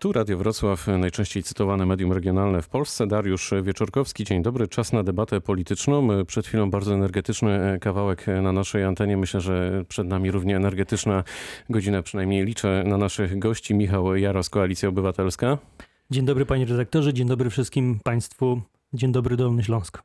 Tu Radio Wrocław, najczęściej cytowane medium regionalne w Polsce. Dariusz Wieczorkowski, dzień dobry. Czas na debatę polityczną. Przed chwilą bardzo energetyczny kawałek na naszej antenie. Myślę, że przed nami równie energetyczna godzina, przynajmniej liczę na naszych gości. Michał Jaros, Koalicja Obywatelska. Dzień dobry panie redaktorze, dzień dobry wszystkim państwu. Dzień dobry Dolny Śląsk.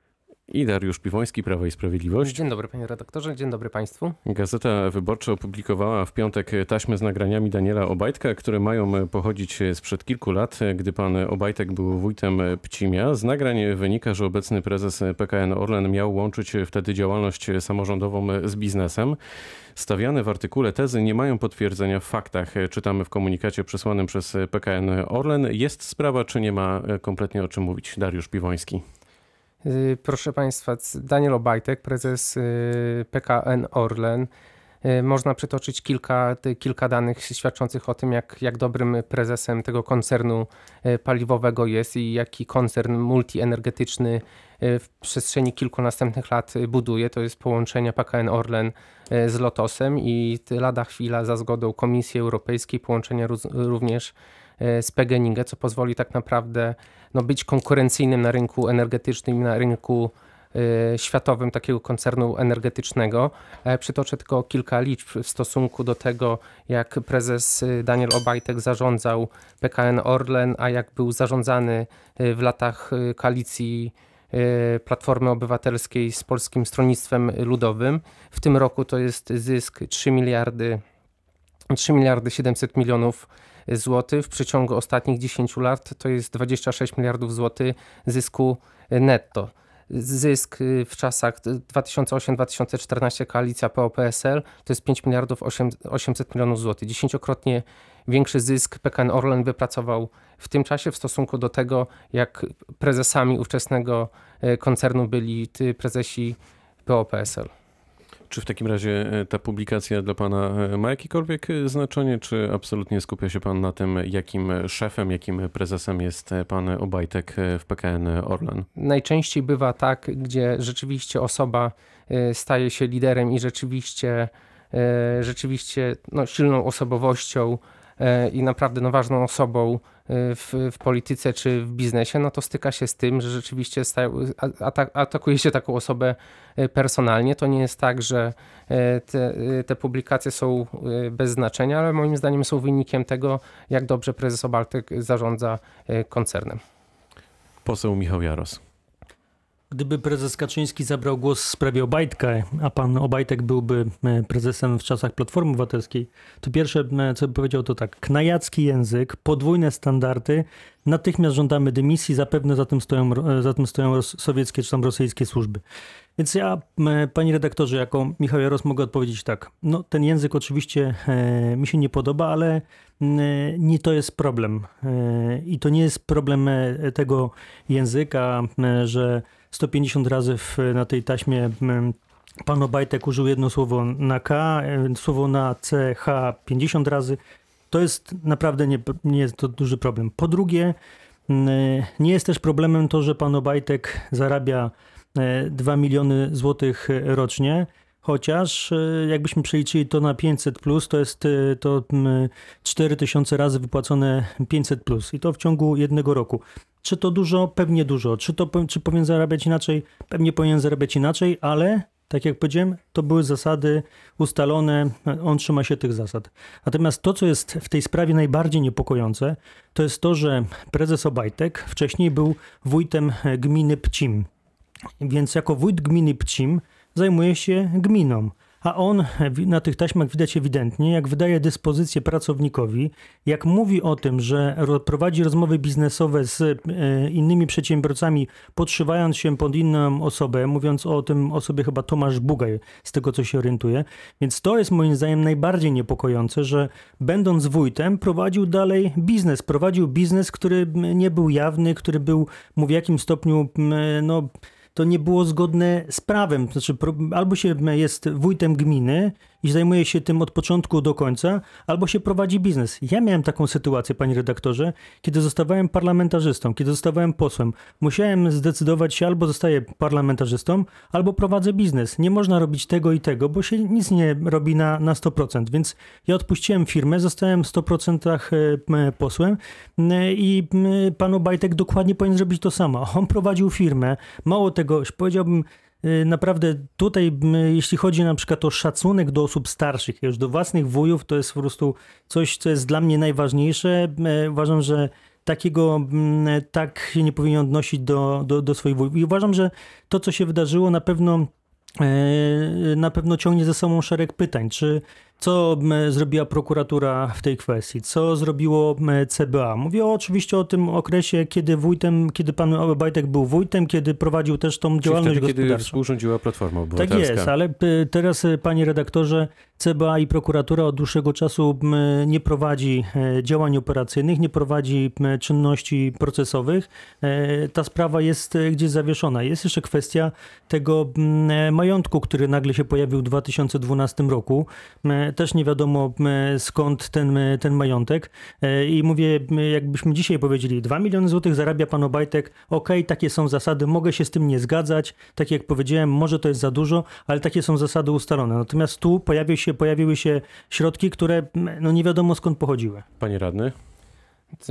I Dariusz Piwoński, Prawo i Sprawiedliwość. Dzień dobry panie redaktorze, dzień dobry państwu. Gazeta Wyborcza opublikowała w piątek taśmy z nagraniami Daniela Obajtka, które mają pochodzić sprzed kilku lat, gdy pan Obajtek był wójtem Pcimia. Z nagrań wynika, że obecny prezes PKN Orlen miał łączyć wtedy działalność samorządową z biznesem. Stawiane w artykule tezy nie mają potwierdzenia w faktach. Czytamy w komunikacie przesłanym przez PKN Orlen. Jest sprawa, czy nie ma kompletnie o czym mówić? Dariusz Piwoński. Y, proszę Państwa, Daniel Obajtek, prezes y, PKN Orlen. Y, można przytoczyć kilka, kilka danych świadczących o tym, jak, jak dobrym prezesem tego koncernu paliwowego jest i jaki koncern multienergetyczny w przestrzeni kilku następnych lat buduje. To jest połączenie PKN Orlen z Lotosem i lada chwila za zgodą Komisji Europejskiej połączenie również z PGNiG, co pozwoli tak naprawdę no, być konkurencyjnym na rynku energetycznym na rynku y, światowym takiego koncernu energetycznego. E, przytoczę tylko kilka liczb w stosunku do tego, jak prezes Daniel Obajtek zarządzał PKN Orlen, a jak był zarządzany w latach koalicji Platformy Obywatelskiej z Polskim Stronnictwem Ludowym. W tym roku to jest zysk 3 miliardy 3 miliardy 700 milionów złotych. W przeciągu ostatnich 10 lat to jest 26 miliardów złotych zysku netto. Zysk y, w czasach 2008-2014 koalicja PO-PSL to jest 5 miliardów 800 milionów złotych. Dziesięciokrotnie większy zysk PKN Orlen wypracował w tym czasie w stosunku do tego, jak prezesami ówczesnego y, koncernu byli prezesi PO-PSL. Czy w takim razie e, ta publikacja dla Pana e, ma jakiekolwiek e, znaczenie, czy absolutnie skupia się Pan na tym, jakim szefem, jakim prezesem jest Pan Obajtek w PKN Orlen? Najczęściej bywa tak, gdzie rzeczywiście osoba staje się liderem i rzeczywiście, rzeczywiście no, silną osobowością i naprawdę no, ważną osobą w, w, polityce czy w biznesie, no to styka się z tym, że rzeczywiście atakuje się taką osobę e, personalnie. To nie jest tak, że e, te, e, te publikacje są bez znaczenia, ale moim zdaniem są wynikiem tego, jak dobrze prezes Obaltek zarządza koncernem. Poseł Michał Jaros. Gdyby prezes Kaczyński zabrał głos w sprawie Obajtka, a pan Obajtek byłby e, prezesem w czasach Platformy Obywatelskiej, to pierwsze, e, co by powiedział, to tak, knajacki język, podwójne standardy, natychmiast żądamy dymisji, zapewne za tym stoją, e, za tym stoją sowieckie czy tam rosyjskie służby. Więc ja, panie redaktorze, jako Michał Jaros mogę odpowiedzieć tak. No, ten język oczywiście e, mi się nie podoba, ale nie to jest problem. E, I to nie jest problem tego języka, że 150 razy w, na tej taśmie pan Obajtek użył jedno słowo na K, słowo na C, H 50 razy. To jest naprawdę nie, nie jest to duży problem. Po drugie, nie jest też problemem to, że pan Obajtek zarabia 2 e, miliony złotych rocznie, chociaż e, jakbyśmy przeliczyli to na 500 plus, to jest to 4000 razy wypłacone 500 plus i to w ciągu jednego roku. Czy to dużo? Pewnie dużo. Czy, to, czy powinien zarabiać inaczej? Pewnie powinien zarabiać inaczej, ale tak jak powiedziałem, to były zasady ustalone, on trzyma się tych zasad. Natomiast to, co jest w tej sprawie najbardziej niepokojące, to jest to, że prezes Obajtek wcześniej był wójtem gminy Pcim. Więc jako wójt gminy Pcim zajmuje się gminą a on na tych taśmach widać ewidentnie, jak wydaje dyspozycję pracownikowi, jak mówi o tym, że prowadzi rozmowy biznesowe z e, innymi przedsiębiorcami, podszywając się pod inną osobę, mówiąc o tym osobie chyba Tomasz Bugaj, z tego co się orientuje. Więc to jest moim zdaniem najbardziej niepokojące, że będąc wójtem prowadził dalej biznes. Prowadził biznes, który nie był jawny, który był mu w jakim stopniu no, to nie było zgodne z prawem. Znaczy, albo się jest wójtem gminy i zajmuje się tym od początku do końca, albo się prowadzi biznes. Ja miałem taką sytuację, panie redaktorze, kiedy zostawałem parlamentarzystą, kiedy zostawałem posłem. Musiałem zdecydować się albo zostaję parlamentarzystą, albo prowadzę biznes. Nie można robić tego i tego, bo się nic nie robi na, na 100%. Więc ja odpuściłem firmę, zostałem w 100% e, posłem i pan Obajtek dokładnie powinien zrobić to samo. On prowadził firmę. Mało tego, powiedziałbym, naprawdę tutaj, jeśli chodzi na przykład o szacunek do osób starszych, już do własnych wujów, to jest po prostu coś, co jest dla mnie najważniejsze. Uważam, że takiego, tak się nie powinien odnosić do, do, do swoich wujów. I uważam, że to, co się wydarzyło, na pewno na pewno ciągnie ze sobą szereg pytań. Czy co zrobiła prokuratura w tej kwestii? Co zrobiło CBA? Mówię oczywiście o tym okresie, kiedy wójtem, kiedy pan Obajtek był wójtem, kiedy prowadził też tą działalność wtedy, gospodarczą. kiedy współrządziła Platforma Obywatelska. Tak jest, ale teraz, e, panie redaktorze, CBA i prokuratura od dłuższego czasu nie prowadzi e, działań operacyjnych, nie prowadzi czynności procesowych. E, ta sprawa jest gdzieś zawieszona. Jest jeszcze kwestia tego majątku, który nagle się pojawił w 2012 roku też nie wiadomo skąd ten, ten majątek. E, I mówię, jakbyśmy dzisiaj powiedzieli, 2 miliony złotych zarabia pan Obajtek, ok, takie są zasady, mogę się z tym nie zgadzać, tak jak powiedziałem, może to jest za dużo, ale takie są zasady ustalone. Natomiast tu pojawiły się, pojawiły się środki, które no nie wiadomo skąd pochodziły. Panie radny?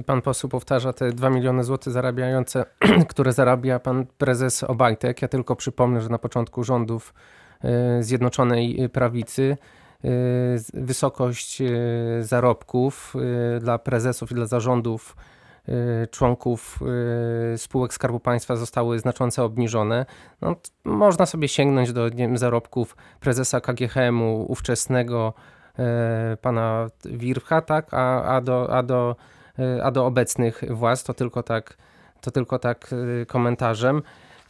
Pan poseł powtarza te 2 miliony złotych zarabiające, które zarabia pan prezes Obajtek. Ja tylko przypomnę, że na początku rządów e, Zjednoczonej Prawicy wysokość y, zarobków y, dla prezesów i dla zarządów członków spółek Skarbu Państwa zostały znacząco obniżone. No, można sobie sięgnąć do wiem, zarobków prezesa KGHM-u ówczesnego pana Wircha, tak? a, a, do, a, do, a do obecnych władz to tylko tak, to tylko tak komentarzem.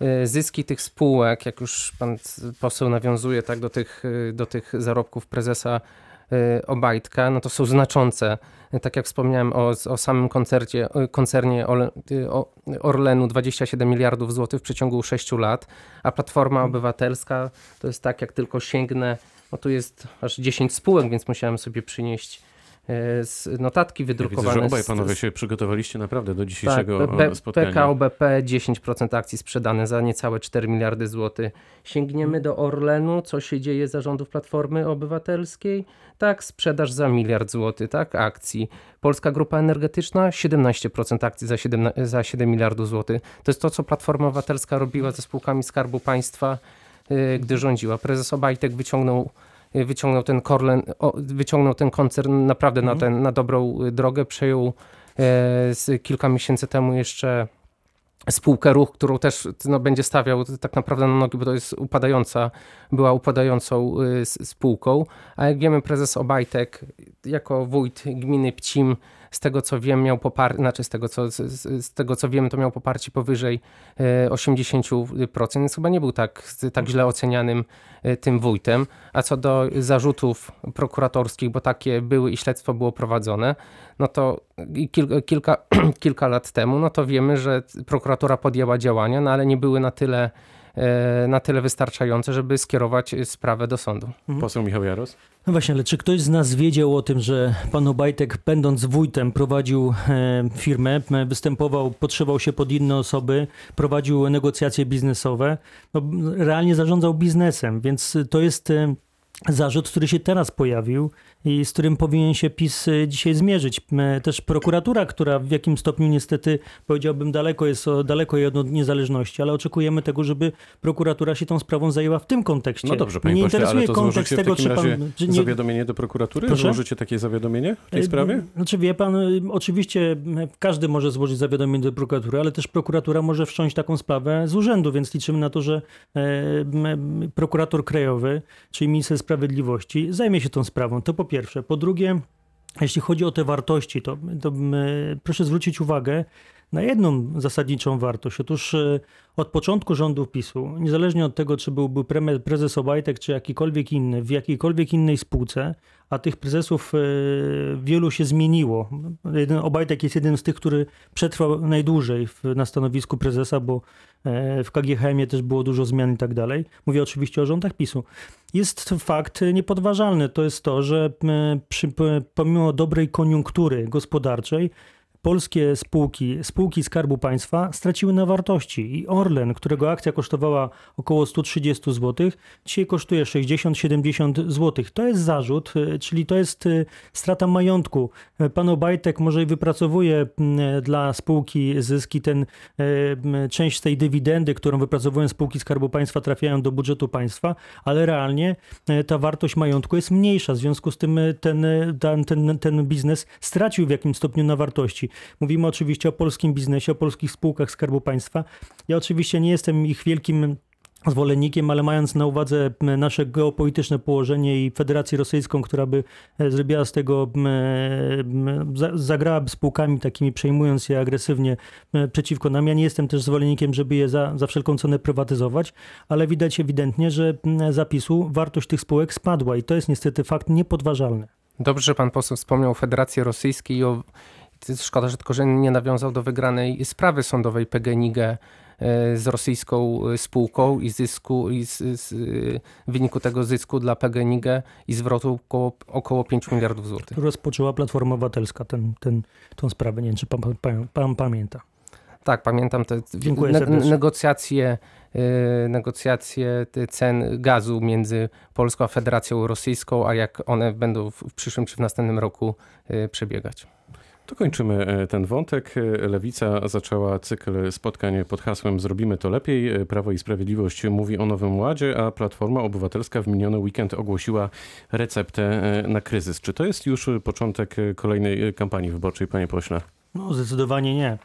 Y, zyski tych spółek, jak już pan poseł nawiązuje tak do tych, y, do tych zarobków prezesa y, Obajtka, no to są znaczące. Tak jak wspomniałem o, o samym koncercie, koncernie Orlenu 27 miliardów złotych w przeciągu 6 lat, a Platforma Obywatelska to jest tak, jak tylko sięgnę, no tu jest aż 10 spółek, więc musiałem sobie przynieść E, notatki wydrukowane. Ja widzę, że obaj panowie się przygotowaliście naprawdę do dzisiejszego tak, spotkania. PKO BP 10% akcji sprzedane za niecałe 4 miliardy złotych. Sięgniemy do Orlenu, co się dzieje zarządów Platformy Obywatelskiej? Tak, sprzedaż za miliard złotych, tak, akcji. Polska Grupa Energetyczna 17% akcji za 7, za 7 miliardów złotych. To jest to, co Platforma Obywatelska robiła ze spółkami Skarbu Państwa, e, gdy rządziła. Prezes Obajtek wyciągnął wyciągnął ten, Korlen, wyciągnął ten koncern naprawdę na, mhm. ten, na dobrą drogę, przejął e, z kilka miesięcy temu jeszcze spółkę ruch, którą też no, będzie stawiał tak naprawdę na nogi, bo to jest upadająca, była upadającą y, spółką. A jak wiemy, prezes Obajtek jako wójt gminy Pcim z tego co wiem, miał poparcie, znaczy z tego co, z, z, tego co wiem, to miał poparcie powyżej 80%, e, więc chyba nie był tak, tak źle ocenianym e, tym wójtem. A co do zarzutów prokuratorskich, bo takie były i śledztwo było prowadzone, no to kilka, kilka, kilka lat temu, no to wiemy, że prokuratura podjęła działania, no ale nie były na tyle na tyle wystarczające, żeby skierować sprawę do sądu. Mhm. Poseł Michał Jaros? No właśnie, ale czy ktoś z nas wiedział o tym, że pan Obajtek, będąc wójtem, prowadził e, firmę, występował, podszywał się pod inne osoby, prowadził negocjacje biznesowe, no, realnie zarządzał biznesem, więc to jest e, zarzut, który się teraz pojawił i z którym powinien się PiS e, dzisiaj zmierzyć. Też prokuratura, która w jakim stopniu niestety, powiedziałbym, daleko jest daleko od niezależności, ale oczekujemy tego, żeby prokuratura się tą sprawą zajęła w tym kontekście. No dobrze, panie nie pośle, interesuje ale to kontekst tego, czy pan... Czy nie... zawiadomienie do prokuratury? Proszę? Złożycie takie zawiadomienie w tej e, sprawie? Znaczy wie pan, e, oczywiście każdy może złożyć zawiadomienie do prokuratury, ale też prokuratura może wszcząć taką sprawę z urzędu, więc liczymy na to, że prokurator krajowy, czyli minister sprawiedliwości zajmie się tą sprawą. To po pierwsze. Po drugie, jeśli chodzi o te wartości, to, to proszę zwrócić uwagę na jedną zasadniczą wartość. Otóż e, od początku rządów PiSu, niezależnie od tego, czy byłby prezes Obajtek, czy jakikolwiek inny, w jakiejkolwiek innej spółce, a tych prezesów e, wielu się zmieniło. Obajtek jest jednym z tych, który przetrwał najdłużej na stanowisku prezesa, bo e, w KGHM-ie też było dużo zmian i tak dalej. Mówię oczywiście o rządach PiSu. Jest fakt niepodważalny, to jest to, że przy, pomimo dobrej koniunktury gospodarczej, polskie spółki, spółki Skarbu Państwa straciły na wartości i Orlen, którego akcja kosztowała około 130 zł, dzisiaj kosztuje 60-70 zł. To jest zarzut, y, czyli to jest y, strata majątku. Pan Obajtek może i wypracowuje dla spółki zyski, ten część tej dywidendy, którą wypracowują spółki Skarbu Państwa trafiają do budżetu państwa, ale realnie ta wartość majątku jest mniejsza. W związku z tym ten, ten, ten, ten biznes stracił w jakimś stopniu na wartości. Mówimy oczywiście o polskim biznesie, o polskich spółkach Skarbu Państwa. Ja oczywiście nie jestem ich wielkim zwolennikiem, ale mając na uwadze nasze geopolityczne położenie i Federację Rosyjską, która by e, zrobiła z tego, zagrała spółkami takimi, przejmując je agresywnie przeciwko nam. Ja nie jestem też zwolennikiem, żeby je za, za wszelką cenę prywatyzować, ale widać ewidentnie, że zapisu wartość tych spółek spadła i to jest niestety fakt niepodważalny. Dobrze, że pan poseł wspomniał o Federacji Rosyjskiej i o Szkoda, że tylko, że nie nawiązał do wygranej sprawy sądowej PGNiG e, z rosyjską e, spółką i zysku, i z, z, w wyniku tego zysku dla PGNiG i zwrotu około, około 5 miliardów złotych. Rozpoczęła Platforma Obywatelska ten, ten, tą sprawę, nie wiem czy pan, pan, pan pamięta. Tak, pamiętam te ne negocjacje, e, negocjacje cen gazu między Polską a Federacją Rosyjską, a jak one będą w przyszłym czy w następnym roku przebiegać. To kończymy e, ten wątek. E, Lewica zaczęła cykl spotkań pod hasłem Zrobimy to lepiej. E, Prawo i Sprawiedliwość mówi o Nowym Ładzie, a Platforma Obywatelska w miniony weekend ogłosiła receptę na kryzys. Czy to jest już początek kolejnej kampanii wyborczej, panie pośle? No, zdecydowanie nie.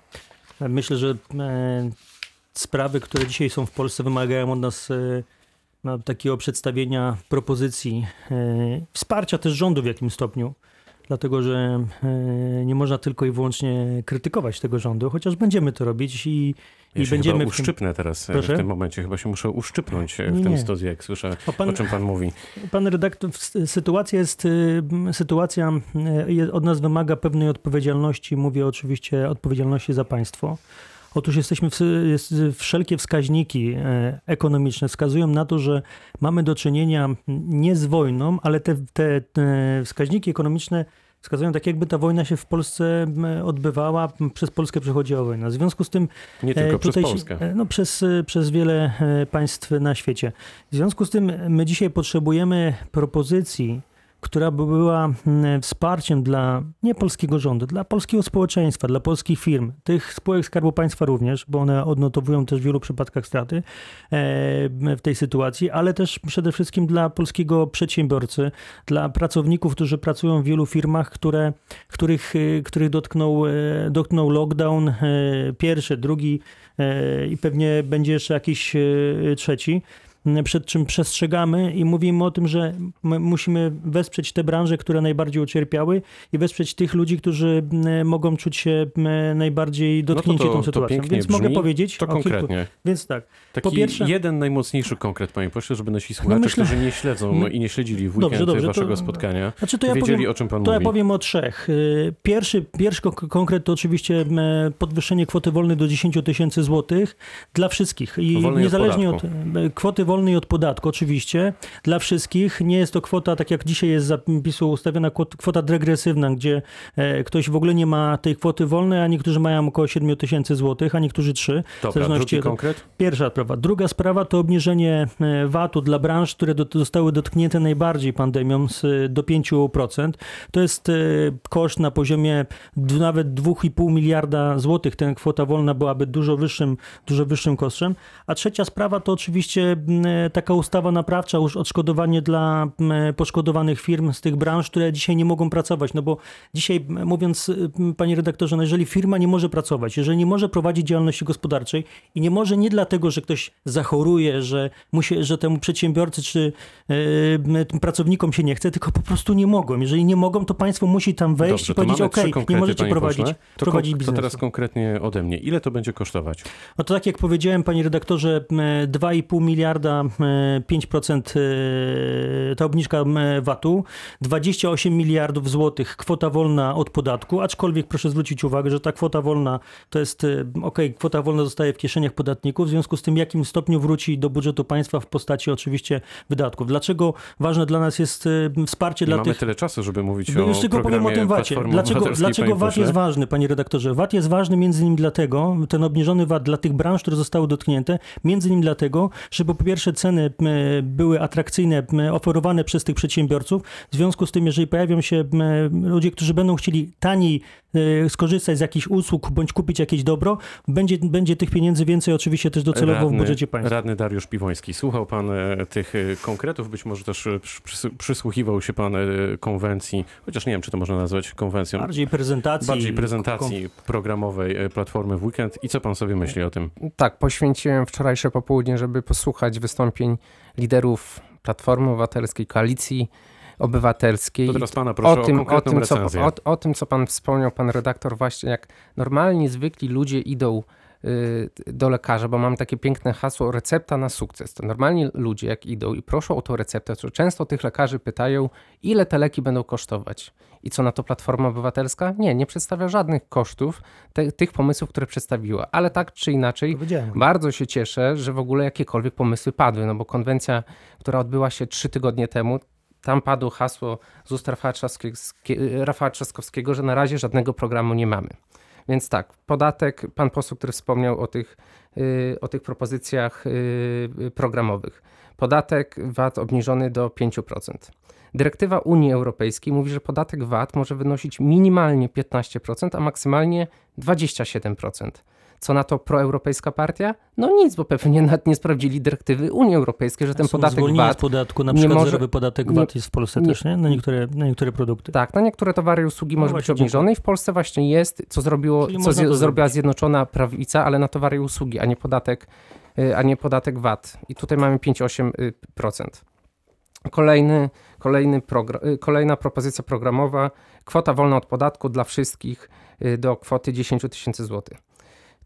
Myślę, że sprawy, które dzisiaj są w Polsce, wymagają od nas takiego przedstawienia propozycji, wsparcia też rządu w jakimś stopniu dlatego że e, nie można tylko i wyłącznie krytykować tego rządu, chociaż będziemy to robić i, ja i będziemy. Chyba uszczypnę teraz e, Proszę? w tym momencie, chyba się muszę uszczypnąć e, w nie, tym studiu, jak słyszę, o, pan, o, czym pan mówi. Pan redaktor, sytuacja jest, sytuacja od nas wymaga pewnej odpowiedzialności, mówię oczywiście odpowiedzialności za państwo. Otóż jesteśmy, jest, wszelkie wskaźniki e, ekonomiczne wskazują na to, że mamy do czynienia nie z wojną, ale te, te, te wskaźniki ekonomiczne wskazują tak, jakby ta wojna się w Polsce odbywała, przez Polskę przechodziła wojna. W związku z tym... Nie tylko tutaj, przez Polskę. No, przez, przez wiele państw na świecie. W związku z tym my dzisiaj potrzebujemy propozycji która by była mm, wsparciem dla nie polskiego rządu, dla polskiego społeczeństwa, dla polskich firm, tych spółek Skarbu Państwa również, bo one odnotowują też w wielu przypadkach straty e, w tej sytuacji, ale też przede wszystkim dla polskiego przedsiębiorcy, dla pracowników, którzy pracują w wielu firmach, które, których, e, których dotknął, e, dotknął lockdown pierwszy, drugi i pewnie będzie jeszcze jakiś trzeci przed czym przestrzegamy i mówimy o tym, że musimy wesprzeć te branże, które najbardziej ucierpiały i wesprzeć tych ludzi, którzy mogą czuć się najbardziej dotknięci no to, to, tą sytuacją. Więc brzmi, mogę powiedzieć to konkretnie. Kilku. Więc tak. Taki po pierwsze, jeden najmniejszy konkret, panie pośle, żeby nasi słuchacze, no myślę, którzy nie śledzą my, i nie śledzili w weekend dobrze, waszego to, spotkania, znaczy to ja wiedzieli powiem, o czym pan to mówi. ja powiem o trzech. Y, pierwszy, pierwszy konkret to oczywiście podwyższenie kwoty wolnej do 10 tysięcy złotych dla wszystkich. I wolnej niezależnie od, od kwoty wolnej wolnej od podatku, oczywiście, dla wszystkich. Nie jest to kwota, tak jak dzisiaj jest zapisu ustawiona, kwota degresywna, gdzie e, ktoś w ogóle nie ma tej kwoty wolnej, a niektórzy mają około 7 tysięcy złotych, a niektórzy 3. Dobra, drugi konkret? Pierwsza sprawa. Druga sprawa to obniżenie e, VAT-u dla branż, które zostały dotknięte najbardziej pandemią z, do 5%. To jest e, koszt na poziomie nawet 2,5 miliarda złotych. Ten kwota wolna byłaby dużo wyższym, dużo wyższym kosztem. A trzecia sprawa to oczywiście taka ustawa naprawcza, już odszkodowanie dla poszkodowanych firm z tych branż, które dzisiaj nie mogą pracować. No bo dzisiaj, mówiąc, panie redaktorze, no jeżeli firma nie może pracować, jeżeli nie może prowadzić działalności gospodarczej i nie może nie dlatego, że ktoś zachoruje, że, musi, że temu przedsiębiorcy czy tym pracownikom się nie chce, tylko po prostu nie mogą. Jeżeli nie mogą, to państwo musi tam wejść Dobrze, i powiedzieć, ok, nie możecie prowadzić, pośle. to prowadzić To biznesu. teraz konkretnie ode mnie. Ile to będzie kosztować? No to tak jak powiedziałem, panie redaktorze, 2,5 miliarda, 5% e, ta obniżka VAT-u, 28 miliardów złotych kwota wolna od podatku, aczkolwiek proszę zwrócić uwagę, że ta kwota wolna to jest, e, ok, kwota wolna zostaje w kieszeniach podatników, w związku z tym jakim stopniu wróci do budżetu państwa w postaci oczywiście wydatków. Dlaczego ważne dla nas jest e, wsparcie Nie dla mamy tych... tyle czasu, żeby mówić No o już tylko powiem o tym VAT-ie. Dlaczego, dlaczego VAT jest ważny, panie redaktorze? VAT jest ważny między innymi dlatego, ten obniżony VAT dla tych branż, które zostały dotknięte, między innymi dlatego, żeby po pierwsze ceny były atrakcyjne, oferowane przez tych przedsiębiorców. W związku z tym, jeżeli pojawią się ludzie, którzy będą chcieli taniej e, skorzystać z jakichś usług bądź kupić jakieś dobro, będzie, będzie tych pieniędzy więcej oczywiście też docelowo radny, w budżecie państwa. Radny Dariusz Piwoński, słuchał pan e, tych e, konkretów, być może też przysłuchiwał się pan konwencji, chociaż nie wiem, czy to można nazwać konwencją. Bardziej prezentacji. Bardziej prezentacji programowej Platformy w weekend. I co pan sobie myśli o tym? Tak, poświęciłem wczorajsze popołudnie, żeby posłuchać wystąpień liderów Platformy Obywatelskiej, Koalicji Obywatelskiej. To teraz pana proszę o, tym, o, o, tym, co, o, o tym, co pan wspomniał, pan redaktor, właśnie jak normalni, zwykli ludzie idą do lekarza, bo mam takie piękne hasło recepta na sukces. To normalni ludzie jak idą i proszą o tą receptę, to często tych lekarzy pytają, ile te leki będą kosztować. I co na to Platforma Obywatelska? Nie, nie przedstawia żadnych kosztów te, tych pomysłów, które przedstawiła. Ale tak czy inaczej, bardzo się cieszę, że w ogóle jakiekolwiek pomysły padły, no bo konwencja, która odbyła się trzy tygodnie temu, tam padło hasło z ust Rafała Trzaskowskiego, Rafała Trzaskowskiego, że na razie żadnego programu nie mamy. Więc tak, podatek, pan poseł, który wspomniał o tych, yy, o tych propozycjach yy, programowych. Podatek VAT obniżony do 5%. Dyrektywa Unii Europejskiej mówi, że podatek VAT może wynosić minimalnie 15%, a maksymalnie 27%. Co na to proeuropejska partia? No nic, bo pewnie nawet nie sprawdzili dyrektywy Unii Europejskiej, że ten podatek VAT... z podatku, na przykład może, zerowy podatek VAT jest w Polsce nie, też, nie? Na niektóre, na niektóre produkty. Tak, na niektóre towary i usługi no może być obniżony i w Polsce właśnie jest, co, zrobiło, co z, zrobiła Zjednoczona Prawica, ale na towary i usługi, a nie podatek, y, a nie podatek VAT. I tutaj mamy 5,8%. Kolejny, kolejny y, kolejna propozycja programowa, kwota wolna od podatku dla wszystkich y, do kwoty 10 tysięcy złotych.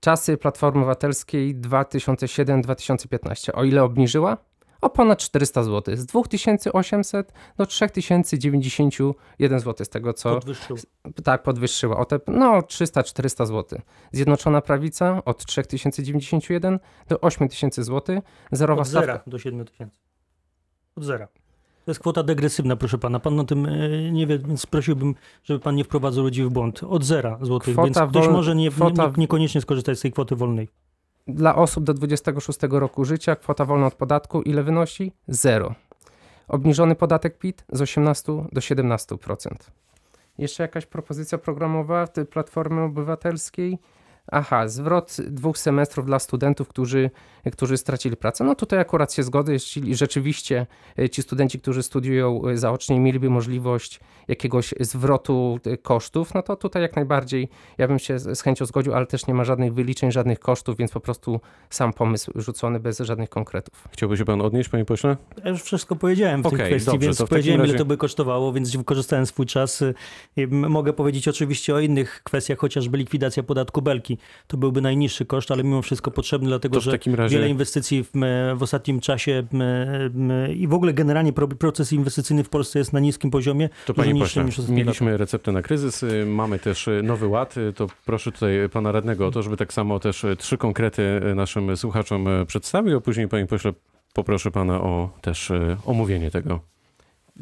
Czasy Platformy Obywatelskiej 2007-2015. O ile obniżyła? O ponad 400 zł. Z 2800 do 3091 zł z tego co... Podwyższył. Tak, podwyższyła. O te, no 300-400 zł. Zjednoczona Prawica od 3091 do 8000 zł. Zerowa od stawka... do 7000. Od zera. To jest kwota degresywna, proszę pana. Pan o tym e, nie wie, więc prosiłbym, żeby pan nie wprowadzał ludzi w błąd. Od zera złotych, kwota więc ktoś wol... może nie, kwota... nie, niekoniecznie skorzystać z tej kwoty wolnej. Dla osób do 26 roku życia kwota wolna od podatku ile wynosi? Zero. Obniżony podatek PIT z 18 do 17%. Jeszcze jakaś propozycja programowa tej Platformy Obywatelskiej? Aha, zwrot dwóch semestrów dla studentów, którzy, którzy stracili pracę. No tutaj akurat się zgodzę, jeśli rzeczywiście e, ci studenci, którzy studiują e, zaocznie, mieliby możliwość jakiegoś zwrotu e, kosztów, no to tutaj jak najbardziej ja bym się z chęcią zgodził, ale też nie ma żadnych wyliczeń, żadnych kosztów, więc po prostu sam pomysł rzucony bez żadnych konkretów. Chciałby się pan odnieść, panie pośle? Ja już wszystko powiedziałem w okay, tej kwestii, dobrze, więc powiedziałem, razie... ile to by kosztowało, więc wykorzystałem swój czas. Mogę powiedzieć oczywiście o innych kwestiach, chociażby likwidacja podatku belki to byłby najniższy koszt, ale mimo wszystko potrzebny, dlatego że razie... wiele inwestycji w, w, ostatnim czasie i w ogóle generalnie proces inwestycyjny w Polsce jest na niskim poziomie. To panie pośle, mieliśmy receptę na kryzys, y, mamy też y, nowy ład, y, to proszę tutaj pana radnego o to, żeby tak samo też trzy konkrety naszym słuchaczom przedstawił, a później panie pośle poproszę pana o też omówienie tego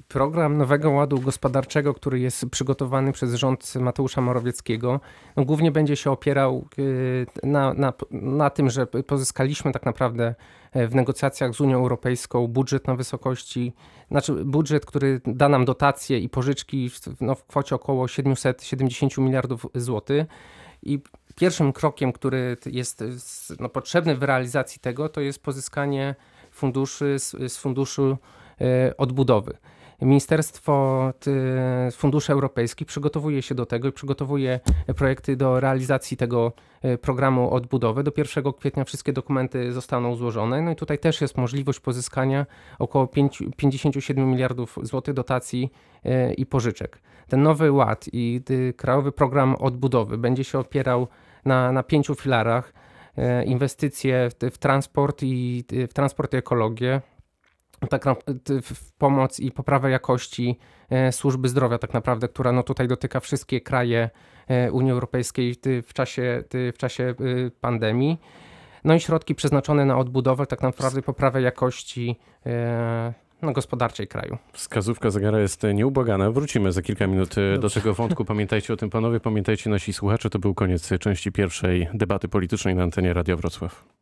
program Nowego Ładu Gospodarczego, który jest przygotowany przez rząd Mateusza Morawieckiego, no głównie będzie się opierał y, na, na, na tym, że pozyskaliśmy tak naprawdę e, w negocjacjach z Unią Europejską budżet na wysokości, znaczy budżet, który da nam dotacje i pożyczki w, no, w kwocie około 770 miliardów złotych. I pierwszym krokiem, który jest no, potrzebny w realizacji tego, to jest pozyskanie funduszy z, z funduszu e, odbudowy. Ministerstwo ty, Funduszy Europejskich przygotowuje się do tego i przygotowuje projekty do realizacji tego e, programu odbudowy. Do 1 kwietnia wszystkie dokumenty zostaną złożone. No i tutaj też jest możliwość pozyskania około 5, 57 miliardów złotych dotacji e, i pożyczek. Ten nowy ład i krajowy program odbudowy będzie się opierał na, na pięciu filarach. E, Inwestycje w, w transport i w transport i ekologię, tak na, w- pomoc i poprawę jakości e, służby zdrowia, tak naprawdę, która no tutaj dotyka wszystkie kraje e, Unii Europejskiej w czasie, w czasie y, pandemii. No i środki przeznaczone na odbudowę, tak naprawdę poprawę jakości e, no, gospodarczej kraju. Wskazówka zegara jest nieubłagana. Wrócimy za kilka minut e, do Dobrze. tego wątku. Pamiętajcie o tym, panowie, pamiętajcie nasi słuchacze. To był koniec części pierwszej debaty politycznej na antenie Radia Wrocław.